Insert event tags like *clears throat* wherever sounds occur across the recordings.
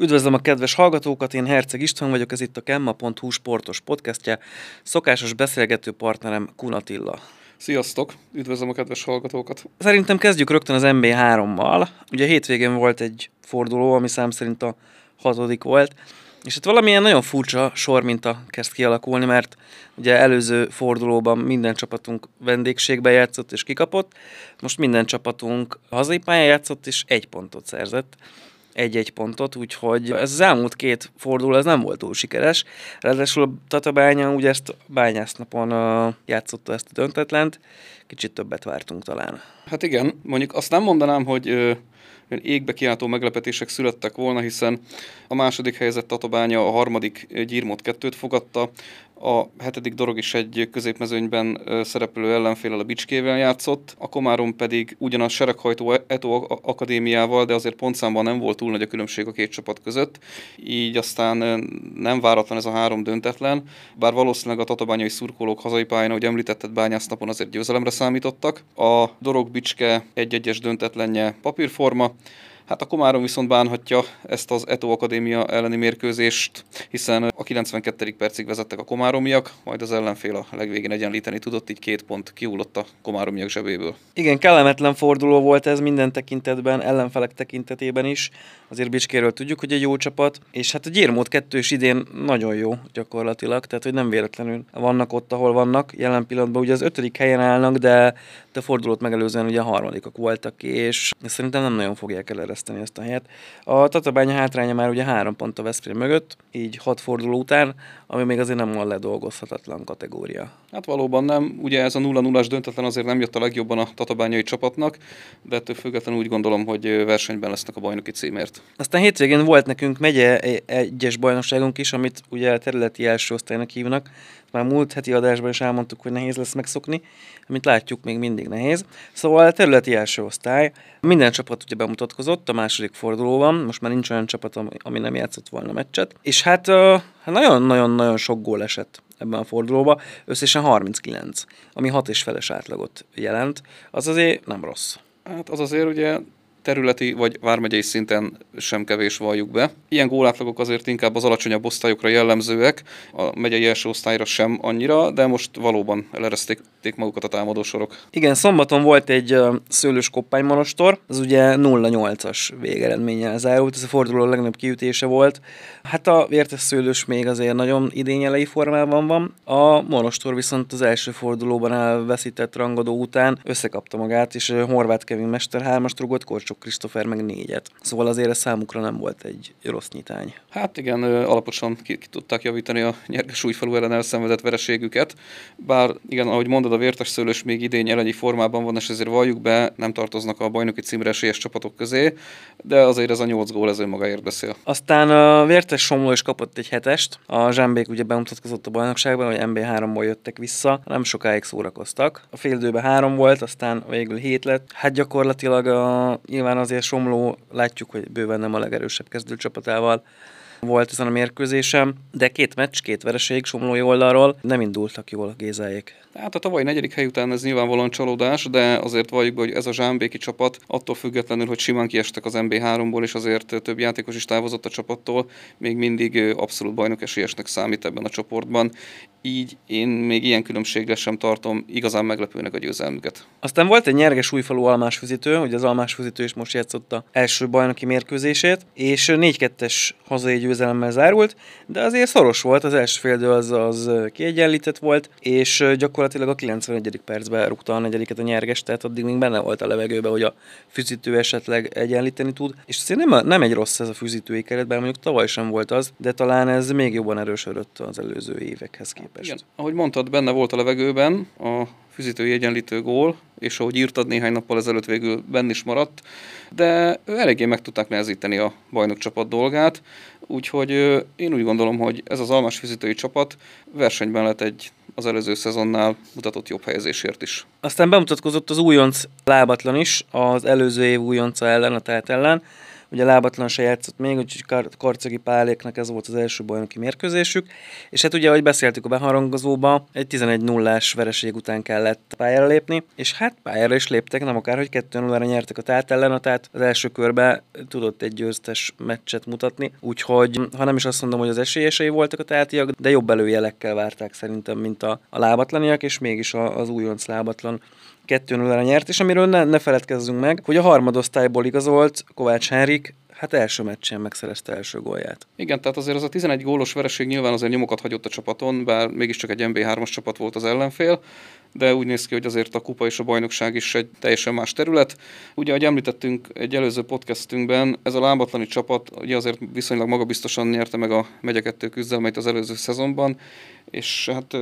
Üdvözlöm a kedves hallgatókat, én Herceg István vagyok, ez itt a Kemma.hu sportos podcastja. Szokásos beszélgető partnerem Kunatilla. Sziasztok! Üdvözlöm a kedves hallgatókat! Szerintem kezdjük rögtön az MB3-mal. Ugye hétvégén volt egy forduló, ami szám szerint a hatodik volt, és itt valamilyen nagyon furcsa sorminta kezd kialakulni, mert ugye előző fordulóban minden csapatunk vendégségbe játszott és kikapott, most minden csapatunk hazai pályán játszott és egy pontot szerzett egy-egy pontot, úgyhogy ez az elmúlt két forduló ez nem volt túl sikeres. Ráadásul Tatabánya ugye ezt bányásznapon játszotta ezt a döntetlent, kicsit többet vártunk talán. Hát igen, mondjuk azt nem mondanám, hogy égbe kiáltó meglepetések születtek volna, hiszen a második helyzet Tatabánya a harmadik gyírmód kettőt fogadta, a hetedik dorog is egy középmezőnyben szereplő ellenfélel a Bicskével játszott, a Komárom pedig ugyanaz sereghajtó Eto akadémiával, de azért pontszámban nem volt túl nagy a különbség a két csapat között, így aztán nem váratlan ez a három döntetlen, bár valószínűleg a tatabányai szurkolók hazai pályán, ahogy említetted, bányásznapon azért győzelemre számítottak. A Dorog Bicske egy-egyes döntetlenje papírforma, Hát a Komárom viszont bánhatja ezt az Eto Akadémia elleni mérkőzést, hiszen a 92. percig vezettek a komáromiak, majd az ellenfél a legvégén egyenlíteni tudott, így két pont kihullott a komáromiak zsebéből. Igen, kellemetlen forduló volt ez minden tekintetben, ellenfelek tekintetében is. Azért Bicskéről tudjuk, hogy egy jó csapat, és hát a Gyérmód kettős idén nagyon jó gyakorlatilag, tehát hogy nem véletlenül vannak ott, ahol vannak. Jelen pillanatban ugye az ötödik helyen állnak, de a fordulót megelőzően ugye a harmadikak voltak, és szerintem nem nagyon fogják el elveszteni ezt a helyet. A Tatabánya hátránya már ugye három pont a Veszprém mögött, így hat forduló után, ami még azért nem a ledolgozhatatlan kategória. Hát valóban nem. Ugye ez a 0-0-as döntetlen azért nem jött a legjobban a tatabányai csapatnak, de ettől függetlenül úgy gondolom, hogy versenyben lesznek a bajnoki címért. Aztán hétvégén volt nekünk megye egyes bajnokságunk is, amit ugye területi első osztálynak hívnak. Már múlt heti adásban is elmondtuk, hogy nehéz lesz megszokni, amit látjuk, még mindig nehéz. Szóval a területi első osztály. Minden csapat ugye bemutatkozott a második fordulóban, most már nincs olyan csapat, ami nem játszott volna meccset. És hát nagyon-nagyon-nagyon sok gól esett ebben a fordulóban, összesen 39, ami 6 és feles átlagot jelent. Az azért nem rossz. Hát az azért ugye területi vagy vármegyei szinten sem kevés valljuk be. Ilyen gólátlagok azért inkább az alacsonyabb osztályokra jellemzőek, a megyei első osztályra sem annyira, de most valóban elereszték magukat a támadósorok. Igen, szombaton volt egy szőlős koppánymonostor, az ugye 0-8-as végeredménnyel zárult, ez a forduló legnagyobb kiütése volt. Hát a vértes szőlős még azért nagyon idényelei formában van, a monostor viszont az első fordulóban elveszített rangadó után összekapta magát, és Horváth Kevin Mester hármas rugott, Korcsok Krisztofer meg négyet. Szóval azért ez számukra nem volt egy rossz nyitány. Hát igen, alaposan ki, ki tudták javítani a nyerges újfalu ellen elszenvedett vereségüket. Bár igen, ahogy mondod, a vértes szőlős még idén jelenlegi formában van, és ezért valljuk be, nem tartoznak a bajnoki címre esélyes csapatok közé, de azért ez a nyolc gól ez önmagáért beszél. Aztán a vértes Somló is kapott egy hetest. A Zsámbék ugye bemutatkozott a bajnokságban, hogy MB3-ból jöttek vissza, nem sokáig szórakoztak. A fél három volt, aztán végül hét lett. Hát gyakorlatilag a, nyilván azért Somló látjuk, hogy bőven nem a legerősebb kezdőcsapatával volt ezen a mérkőzésem, de két meccs, két vereség Somlói oldalról nem indultak jól a gézáék. Hát a tavalyi negyedik hely után ez nyilvánvalóan csalódás, de azért valljuk be, hogy ez a Zsámbéki csapat attól függetlenül, hogy simán kiestek az MB3-ból, és azért több játékos is távozott a csapattól, még mindig abszolút bajnok esélyesnek számít ebben a csoportban. Így én még ilyen különbségre sem tartom igazán meglepőnek a győzelmüket. Aztán volt egy nyerges újfalu almásfűzítő, hogy az almásfűzítő is most játszotta első bajnoki mérkőzését, és 4-2-es hazai győzelemmel zárult, de azért szoros volt, az első fél az, az kiegyenlített volt, és gyakorlatilag a 91. percben rúgta a negyediket a nyerges, tehát addig még benne volt a levegőben, hogy a fűzítő esetleg egyenlíteni tud. És azért nem, nem egy rossz ez a fűzítői keret, bár mondjuk tavaly sem volt az, de talán ez még jobban erősödött az előző évekhez képest. Igen. Ahogy mondtad, benne volt a levegőben a fűzítői egyenlítő gól, és ahogy írtad néhány nappal ezelőtt végül benn is maradt, de eléggé meg tudták nehezíteni a bajnokcsapat dolgát, úgyhogy én úgy gondolom, hogy ez az almas fűzítői csapat versenyben lett egy az előző szezonnál mutatott jobb helyezésért is. Aztán bemutatkozott az újonc lábatlan is, az előző év újonca ellen, a tehát ellen, ugye lábatlan se játszott még, úgyhogy Kar- Karcagi Páléknak ez volt az első bajnoki mérkőzésük, és hát ugye, ahogy beszéltük a beharangozóba, egy 11 0 vereség után kellett pályára lépni, és hát pályára is léptek, nem akár, hogy 2-0-ra nyertek a tát ellen, tehát az első körben tudott egy győztes meccset mutatni, úgyhogy ha nem is azt mondom, hogy az esélyesei voltak a tátiak, de jobb előjelekkel várták szerintem, mint a, a lábatlaniak, és mégis a, az újonc lábatlan 2 0 nyert, és amiről ne, ne feledkezzünk meg, hogy a harmadosztályból igazolt Kovács Henrik hát első meccsen megszerezte első gólját. Igen, tehát azért az a 11 gólos vereség nyilván azért nyomokat hagyott a csapaton, bár mégiscsak egy MB3-as csapat volt az ellenfél, de úgy néz ki, hogy azért a kupa és a bajnokság is egy teljesen más terület. Ugye, ahogy említettünk egy előző podcastünkben, ez a lábatlani csapat ugye azért viszonylag magabiztosan nyerte meg a megye 2 küzdelmeit az előző szezonban, és hát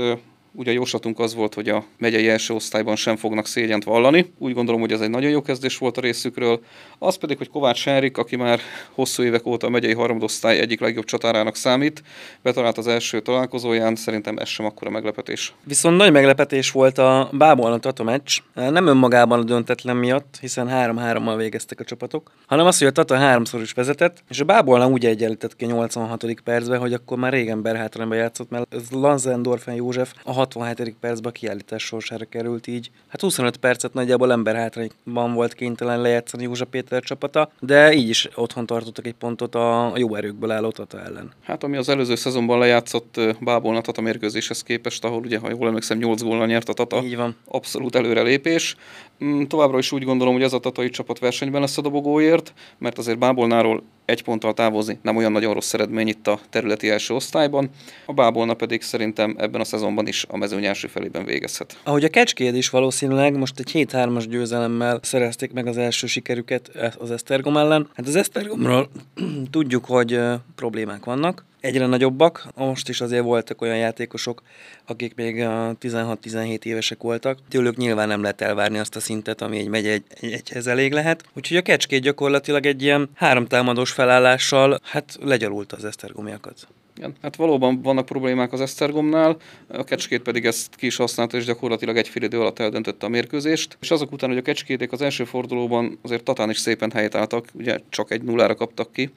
Ugye a jóslatunk az volt, hogy a megyei első osztályban sem fognak szégyent vallani. Úgy gondolom, hogy ez egy nagyon jó kezdés volt a részükről. Az pedig, hogy Kovács Henrik, aki már hosszú évek óta a megyei harmadosztály egyik legjobb csatárának számít, betalált az első találkozóján, szerintem ez sem akkora meglepetés. Viszont nagy meglepetés volt a Bábolna Tata meccs, nem önmagában a döntetlen miatt, hiszen 3-3-mal végeztek a csapatok, hanem az, hogy a Tata háromszor is vezetett, és a Bábolna úgy egyenlített ki 86. percben, hogy akkor már régen berhátrányba játszott, mert ez Lanzendorfen József a 67. percben kiállítás sorsára került így. Hát 25 percet nagyjából emberhátrányban volt kénytelen lejátszani Józsa Péter csapata, de így is otthon tartottak egy pontot a jó erőkből álló Tata ellen. Hát ami az előző szezonban lejátszott Bábolna Tata mérkőzéshez képest, ahol ugye, ha jól emlékszem, 8 góllal nyert a Tata. Így van. Abszolút előrelépés. Mm, továbbra is úgy gondolom, hogy ez a tatai csapat versenyben lesz a dobogóért, mert azért Bábolnáról egy ponttal távozni nem olyan nagyon rossz eredmény itt a területi első osztályban. A Bábolna pedig szerintem ebben a szezonban is a mezőny első felében végezhet. Ahogy a Kecskéd is valószínűleg most egy 7-3-as győzelemmel szerezték meg az első sikerüket az Esztergom ellen. Hát az Esztergomról *clears throat* tudjuk, hogy problémák vannak egyre nagyobbak. Most is azért voltak olyan játékosok, akik még 16-17 évesek voltak. Tőlük nyilván nem lehet elvárni azt a szintet, ami egy megy egy, egy, egyhez elég lehet. Úgyhogy a kecskét gyakorlatilag egy ilyen háromtámadós felállással hát legyalult az esztergomiakat. Igen, hát valóban vannak problémák az Esztergomnál, a Kecskét pedig ezt ki is használta, és gyakorlatilag egy fél idő alatt eldöntötte a mérkőzést. És azok után, hogy a Kecskéték az első fordulóban azért Tatán is szépen helytálltak, ugye csak egy nullára kaptak ki.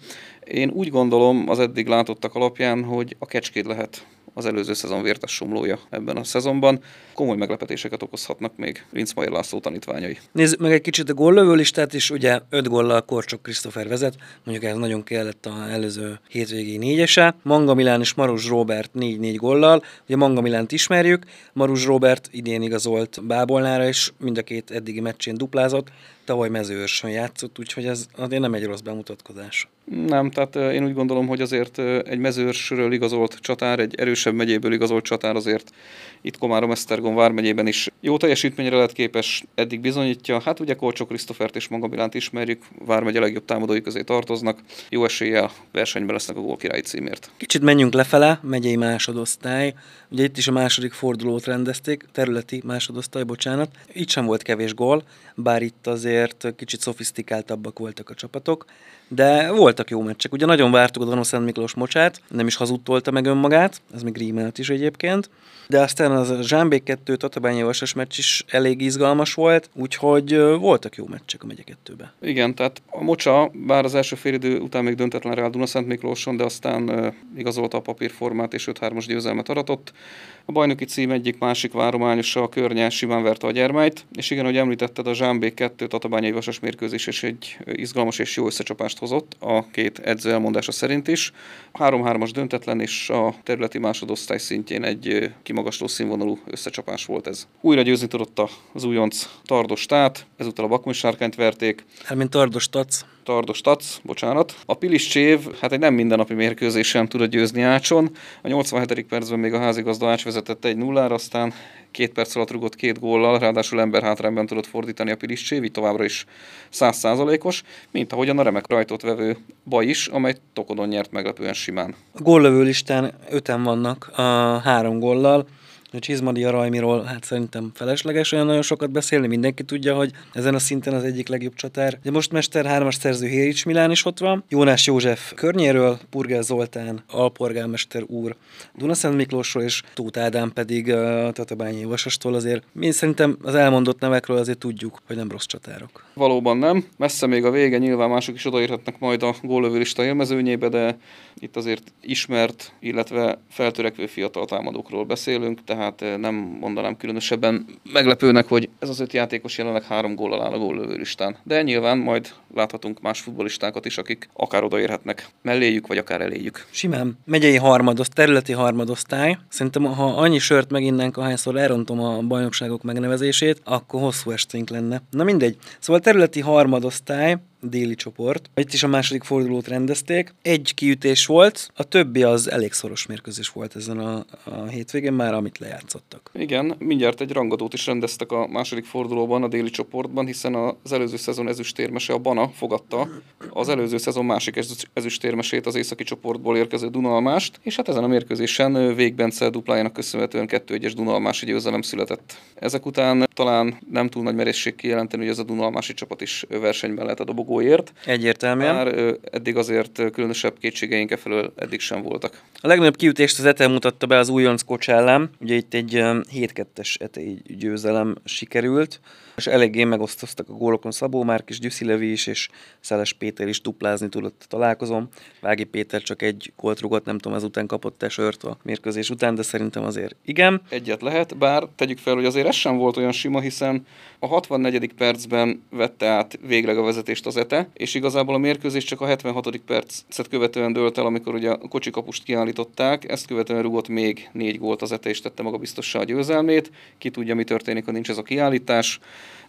Én úgy gondolom az eddig látottak alapján, hogy a Kecskét lehet az előző szezon vértes somlója ebben a szezonban. Komoly meglepetéseket okozhatnak még Vince Mayer László tanítványai. Nézzük meg egy kicsit a góllövő listát is, ugye 5 góllal Korcsok Krisztofer vezet, mondjuk ez nagyon kellett a előző hétvégi négyese. Manga Milán és Marus Robert 4-4 góllal, ugye Manga Milánt ismerjük, Marus Robert idén igazolt Bábolnára, és mind a két eddigi meccsén duplázott, tavaly mezőőrsön játszott, úgyhogy ez azért nem egy rossz bemutatkozás. Nem, tehát én úgy gondolom, hogy azért egy mezőrsről igazolt csatár, egy erősebb megyéből igazolt csatár azért itt Komárom Esztergom vármegyében is jó teljesítményre lehet képes, eddig bizonyítja. Hát ugye Kolcsó Krisztofert és Magabilánt ismerjük, vármegye legjobb támadói közé tartoznak, jó eséllyel versenyben lesznek a gólkirályi címért. Kicsit menjünk lefele, megyei másodosztály. Ugye itt is a második fordulót rendezték, területi másodosztály, bocsánat. Itt sem volt kevés gól, bár itt azért kicsit szofisztikáltabbak voltak a csapatok de voltak jó meccsek. Ugye nagyon vártuk a Danó Miklós mocsát, nem is hazudtolta meg önmagát, ez még rímelt is egyébként, de aztán az a Zsámbék 2 Tatabányi Vasas meccs is elég izgalmas volt, úgyhogy voltak jó meccsek a megye kettőbe. Igen, tehát a mocsa, bár az első félidő után még döntetlen rá a Szent Miklóson, de aztán igazolta a papírformát és 5-3-as győzelmet aratott. A bajnoki cím egyik másik várományosa a környe simán verte a gyermelyt, és igen, hogy említetted, a Zsámbék 2 Tatabányai Vasas mérkőzés és egy izgalmas és jó összecsapást hozott a két edző elmondása szerint is. 3-3-as döntetlen és a területi másodosztály szintjén egy kimagasló színvonalú összecsapás volt ez. Újra győzni tudott az újonc Tardostát, ezúttal a Bakony sárkányt verték. Hát, mint Tardostac. Tardos Tac, bocsánat. A Pilis Csév, hát egy nem mindennapi mérkőzésen tudott győzni Ácson. A 87. percben még a házigazda Ács vezetett egy nullára, aztán két perc alatt rugott két góllal, ráadásul ember hátrányban tudott fordítani a Pilis Csév, így továbbra is százszázalékos, mint ahogyan a remek rajtot vevő baj is, amely Tokodon nyert meglepően simán. A góllövő listán öten vannak a három góllal, A Csizmadia Rajmiról hát szerintem felesleges olyan nagyon sokat beszélni, mindenki tudja, hogy ezen a szinten az egyik legjobb csatár. De most Mester 3-as szerző Hérics Milán is ott van, Jónás József környéről, Purgel Zoltán, alpolgármester úr Dunaszent Miklósról, és Tóth Ádám pedig a Tatabányi Vasastól azért mi szerintem az elmondott nevekről azért tudjuk, hogy nem rossz csatárok. Valóban nem. Messze még a vége, nyilván mások is odaérhetnek majd a góllövőlista élmezőnyébe, de itt azért ismert, illetve feltörekvő fiatal támadókról beszélünk, tehát eh, nem mondanám különösebben meglepőnek, hogy ez az öt játékos jelenleg három góllal áll a góllövőlistán. De nyilván majd láthatunk más futbolistákat is, akik akár odaérhetnek melléjük, vagy akár eléjük. Simán. Megyei harmadosztály, területi harmadosztály. Szerintem, ha annyi sört meginnánk, ahányszor elrontom a bajnokságok megnevezését, akkor hosszú esténk lenne. Na mindegy. Szóval területi harmadosztály, déli csoport. Itt is a második fordulót rendezték. Egy kiütés volt, a többi az elég szoros mérkőzés volt ezen a, a hétvégén már, amit lejátszottak. Igen, mindjárt egy rangadót is rendeztek a második fordulóban a déli csoportban, hiszen az előző szezon ezüstérmese a Bana fogadta az előző szezon másik ezüstérmesét az északi csoportból érkező Dunalmást, és hát ezen a mérkőzésen Végbence duplájának köszönhetően 2-1-es Dunalmási győzelem született. Ezek után talán nem túl nagy merészség kijelenteni, hogy ez a Dunalmási csapat is versenyben lehet a dobog dobogóért. Egyértelműen. Már eddig azért különösebb kétségeink e felől eddig sem voltak. A legnagyobb kiütést az Ete mutatta be az újonc kocsellem. Ugye itt egy 7-2-es Etei győzelem sikerült és eléggé megosztoztak a gólokon Szabó Márk is, Gyuszi Levi is, és Szeles Péter is duplázni tudott találkozom. Vági Péter csak egy gólt rugott, nem tudom, ezután kapott-e sört a mérkőzés után, de szerintem azért igen. Egyet lehet, bár tegyük fel, hogy azért ez sem volt olyan sima, hiszen a 64. percben vette át végleg a vezetést az ETE, és igazából a mérkőzés csak a 76. percet követően dőlt el, amikor ugye a kocsikapust kiállították, ezt követően rugott még négy gólt az ETE, és tette maga biztossá a győzelmét. Ki tudja, mi történik, ha nincs ez a kiállítás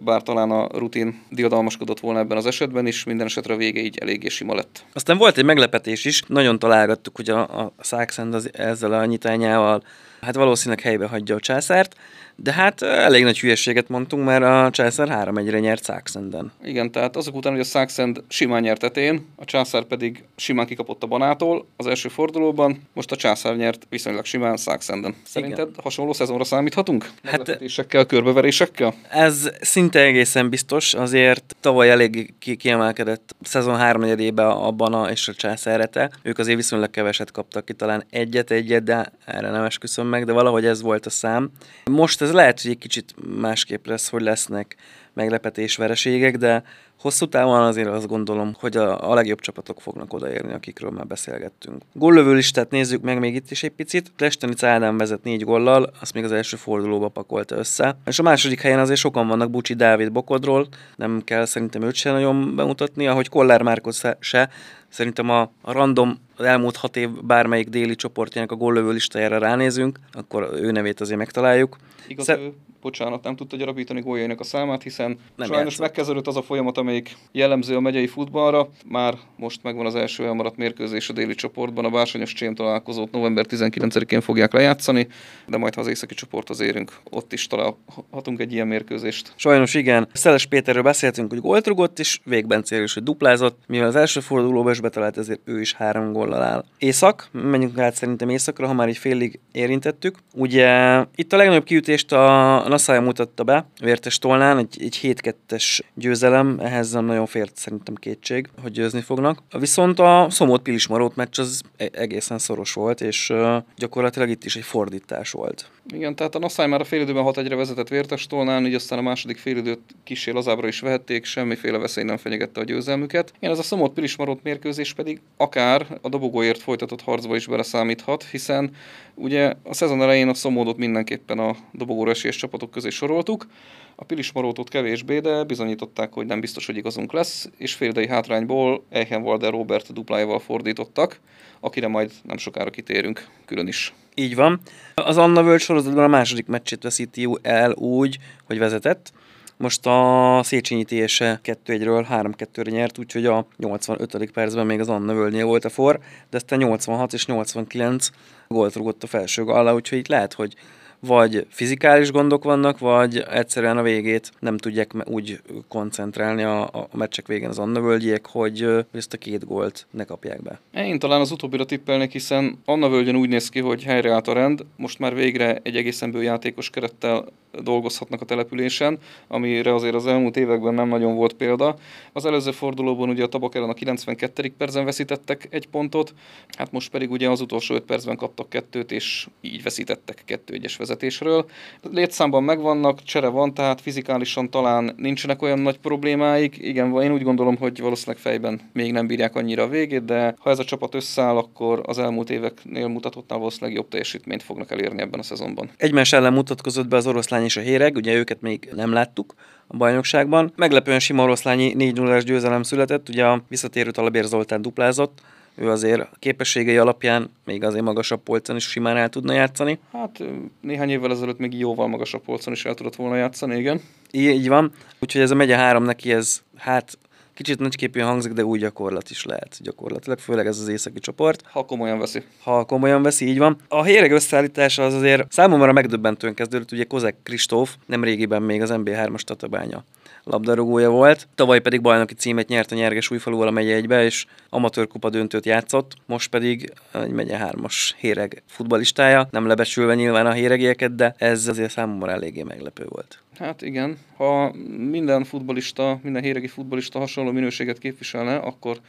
bár talán a rutin diadalmaskodott volna ebben az esetben is, minden esetre a vége így eléggé sima lett. Aztán volt egy meglepetés is, nagyon találgattuk, hogy a, a Szákszend ezzel a nyitányával hát valószínűleg helybe hagyja a császárt, de hát elég nagy hülyeséget mondtunk, mert a császár 3 1 nyert Szákszenden. Igen, tehát azok után, hogy a Szákszend simán nyert etén, a császár pedig simán kikapott a banától az első fordulóban, most a császár nyert viszonylag simán Szákszenden. Szerinted Igen. hasonló szezonra számíthatunk? Hát körbeverésekkel? Ez szinte egészen biztos, azért tavaly elég kiemelkedett szezon 3 a Bana és a császárete. Ők azért viszonylag keveset kaptak ki, talán egyet-egyet, de erre nem esküszöm meg, de valahogy ez volt a szám. Most ez lehet, hogy egy kicsit másképp lesz, hogy lesznek meglepetés vereségek, de hosszú távon azért azt gondolom, hogy a, a legjobb csapatok fognak odaérni, akikről már beszélgettünk. Góllövő listát nézzük meg még itt is egy picit. Lestenic Ádám vezet négy gollal, azt még az első fordulóba pakolta össze. És a második helyen azért sokan vannak Bucsi Dávid Bokodról, nem kell szerintem őt sem nagyon bemutatni, ahogy Kollár Márkot se, Szerintem a, a random az elmúlt hat év bármelyik déli csoportjának a góllövő listájára ránézünk, akkor ő nevét azért megtaláljuk. Igaz, Szer- ő, bocsánat, nem tudta gyarapítani góljainak a számát, hiszen nem sajnos játszott. megkezdődött az a folyamat, amelyik jellemző a megyei futballra. Már most megvan az első elmaradt mérkőzés a déli csoportban, a Bársonyos Csém találkozót november 19-én fogják lejátszani, de majd ha az északi csoporthoz érünk, ott is találhatunk egy ilyen mérkőzést. Sajnos igen. Szeles Péterről beszéltünk, hogy gólt rugott, és végben célos, hogy duplázott, mivel az első fordulóban is betalált, ezért ő is három góllal áll. Észak, menjünk át szerintem északra, ha már egy félig érintettük. Ugye itt a legnagyobb kiütést a Naszája mutatta be, Vértes Tolnán, egy, egy 7-2-es győzelem, ehhez nem nagyon fért szerintem kétség, hogy győzni fognak. Viszont a Szomót Pilismarót meccs az e-, egészen szoros volt, és gyakorlatilag itt is egy fordítás volt. Igen, tehát a Naszály már a félidőben 6 1 vezetett Vértes Tolnán, így aztán a második félidőt kísér lazábra is vehették, semmiféle veszély nem fenyegette a győzelmüket. Igen, ez a Szomót Pilismarót mérkőzés pedig akár a dobogóért folytatott harcba is beleszámíthat, hiszen ugye a szezon elején a Szomódot mindenképpen a dobogóra esélyes csapatok közé soroltuk, a Pilis Marótot kevésbé, de bizonyították, hogy nem biztos, hogy igazunk lesz, és féldei hátrányból Eichenwalder Robert duplájával fordítottak, akire majd nem sokára kitérünk külön is. Így van. Az Anna World sorozatban a második meccsét veszíti el úgy, hogy vezetett, most a Széchenyi TSE 2-1-ről 3-2-re nyert, úgyhogy a 85. percben még az Anna Völnél volt a for, de aztán 86 és 89 gólt rúgott a felső alá, úgyhogy itt lehet, hogy vagy fizikális gondok vannak, vagy egyszerűen a végét nem tudják úgy koncentrálni a, a meccsek végén az Anna völgyiek, hogy ezt a két gólt ne kapják be. Én talán az utóbbira tippelnék, hiszen Anna völgyön úgy néz ki, hogy helyreállt a rend, most már végre egy egészen bő játékos kerettel dolgozhatnak a településen, amire azért az elmúlt években nem nagyon volt példa. Az előző fordulóban ugye a Tabak ellen a 92. percen veszítettek egy pontot, hát most pedig ugye az utolsó 5 percben kaptak kettőt, és így veszítettek kettő egyes vezetésről. Létszámban megvannak, csere van, tehát fizikálisan talán nincsenek olyan nagy problémáik. Igen, én úgy gondolom, hogy valószínűleg fejben még nem bírják annyira a végét, de ha ez a csapat összeáll, akkor az elmúlt éveknél mutatottnál valószínűleg jobb teljesítményt fognak elérni ebben a szezonban. Egymás ellen mutatkozott be az oroszlány és a héreg, ugye őket még nem láttuk a bajnokságban. Meglepően sima oroszlányi 4 0 győzelem született, ugye a visszatérő Talabér Zoltán duplázott, ő azért képességei alapján még azért magasabb polcon is simán el tudna játszani. Hát néhány évvel ezelőtt még jóval magasabb polcon is el tudott volna játszani, igen. Így, így van, úgyhogy ez a megye három neki, ez hát kicsit nagyképűen hangzik, de új gyakorlat is lehet gyakorlatilag, főleg ez az északi csoport. Ha komolyan veszi. Ha komolyan veszi, így van. A héreg összeállítása az azért számomra megdöbbentően kezdődött, ugye Kozek Kristóf, nem régiben még az MB3-as tatabánya labdarúgója volt. Tavaly pedig bajnoki címet nyert a Nyerges Újfaluval a megye egybe, és amatőr kupa döntőt játszott, most pedig egy megye hármas héreg futbalistája, nem lebecsülve nyilván a héregieket, de ez azért számomra eléggé meglepő volt. Hát igen, ha minden futbalista, minden héregi futbalista hasonló minőséget képviselne, akkor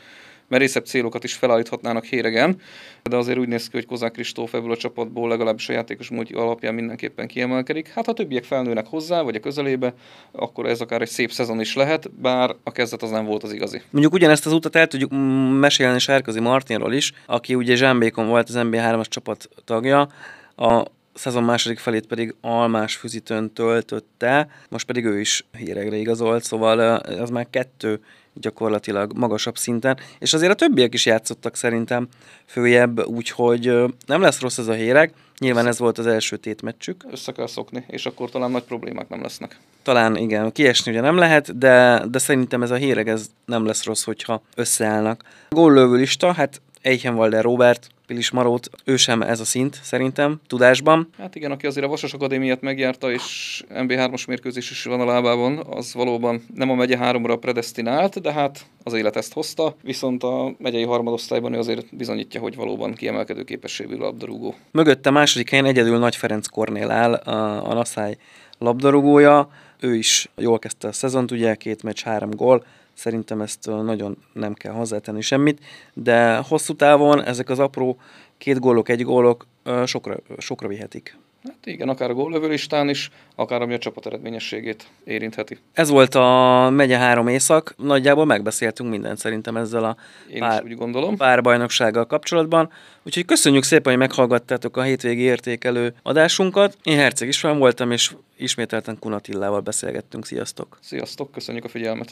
merészebb célokat is felállíthatnának héregen, de azért úgy néz ki, hogy Kozák Kristóf ebből a csapatból legalábbis a játékos múlt alapján mindenképpen kiemelkedik. Hát ha többiek felnőnek hozzá, vagy a közelébe, akkor ez akár egy szép szezon is lehet, bár a kezdet az nem volt az igazi. Mondjuk ugyanezt az utat el tudjuk mesélni Sárközi Martinról is, aki ugye Zsámbékon volt az NBA3-as csapat tagja, a szezon második felét pedig Almás Füzitön töltötte, most pedig ő is híregre igazolt, szóval az már kettő gyakorlatilag magasabb szinten, és azért a többiek is játszottak szerintem följebb, úgyhogy nem lesz rossz ez a héreg, Nyilván ez volt az első tétmeccsük. Össze kell szokni, és akkor talán nagy problémák nem lesznek. Talán igen, kiesni ugye nem lehet, de, de szerintem ez a híreg ez nem lesz rossz, hogyha összeállnak. Góllövő lista, hát Eichenwalder Robert, Pilis Marót, ő sem ez a szint szerintem, tudásban. Hát igen, aki azért a Vasas Akadémiát megjárta, és MB3-os mérkőzés is van a lábában, az valóban nem a megye háromra predestinált, de hát az élet ezt hozta, viszont a megyei harmadosztályban ő azért bizonyítja, hogy valóban kiemelkedő képességű labdarúgó. Mögötte második helyen egyedül Nagy Ferenc Kornél áll, a, a Naszály labdarúgója, ő is jól kezdte a szezont, ugye két meccs, három gól, Szerintem ezt nagyon nem kell hozzátenni semmit, de hosszú távon ezek az apró két gólok, egy gólok sokra, sokra vihetik. Hát igen, akár a góllövőlistán is, akár ami a csapat eredményességét érintheti. Ez volt a megye három éjszak, nagyjából megbeszéltünk mindent szerintem ezzel a Én pár, úgy gondolom. pár bajnoksággal kapcsolatban. Úgyhogy köszönjük szépen, hogy meghallgattátok a hétvégi értékelő adásunkat. Én Herceg István voltam, és ismételten Kunatillával beszélgettünk. Sziasztok! Sziasztok, köszönjük a figyelmet!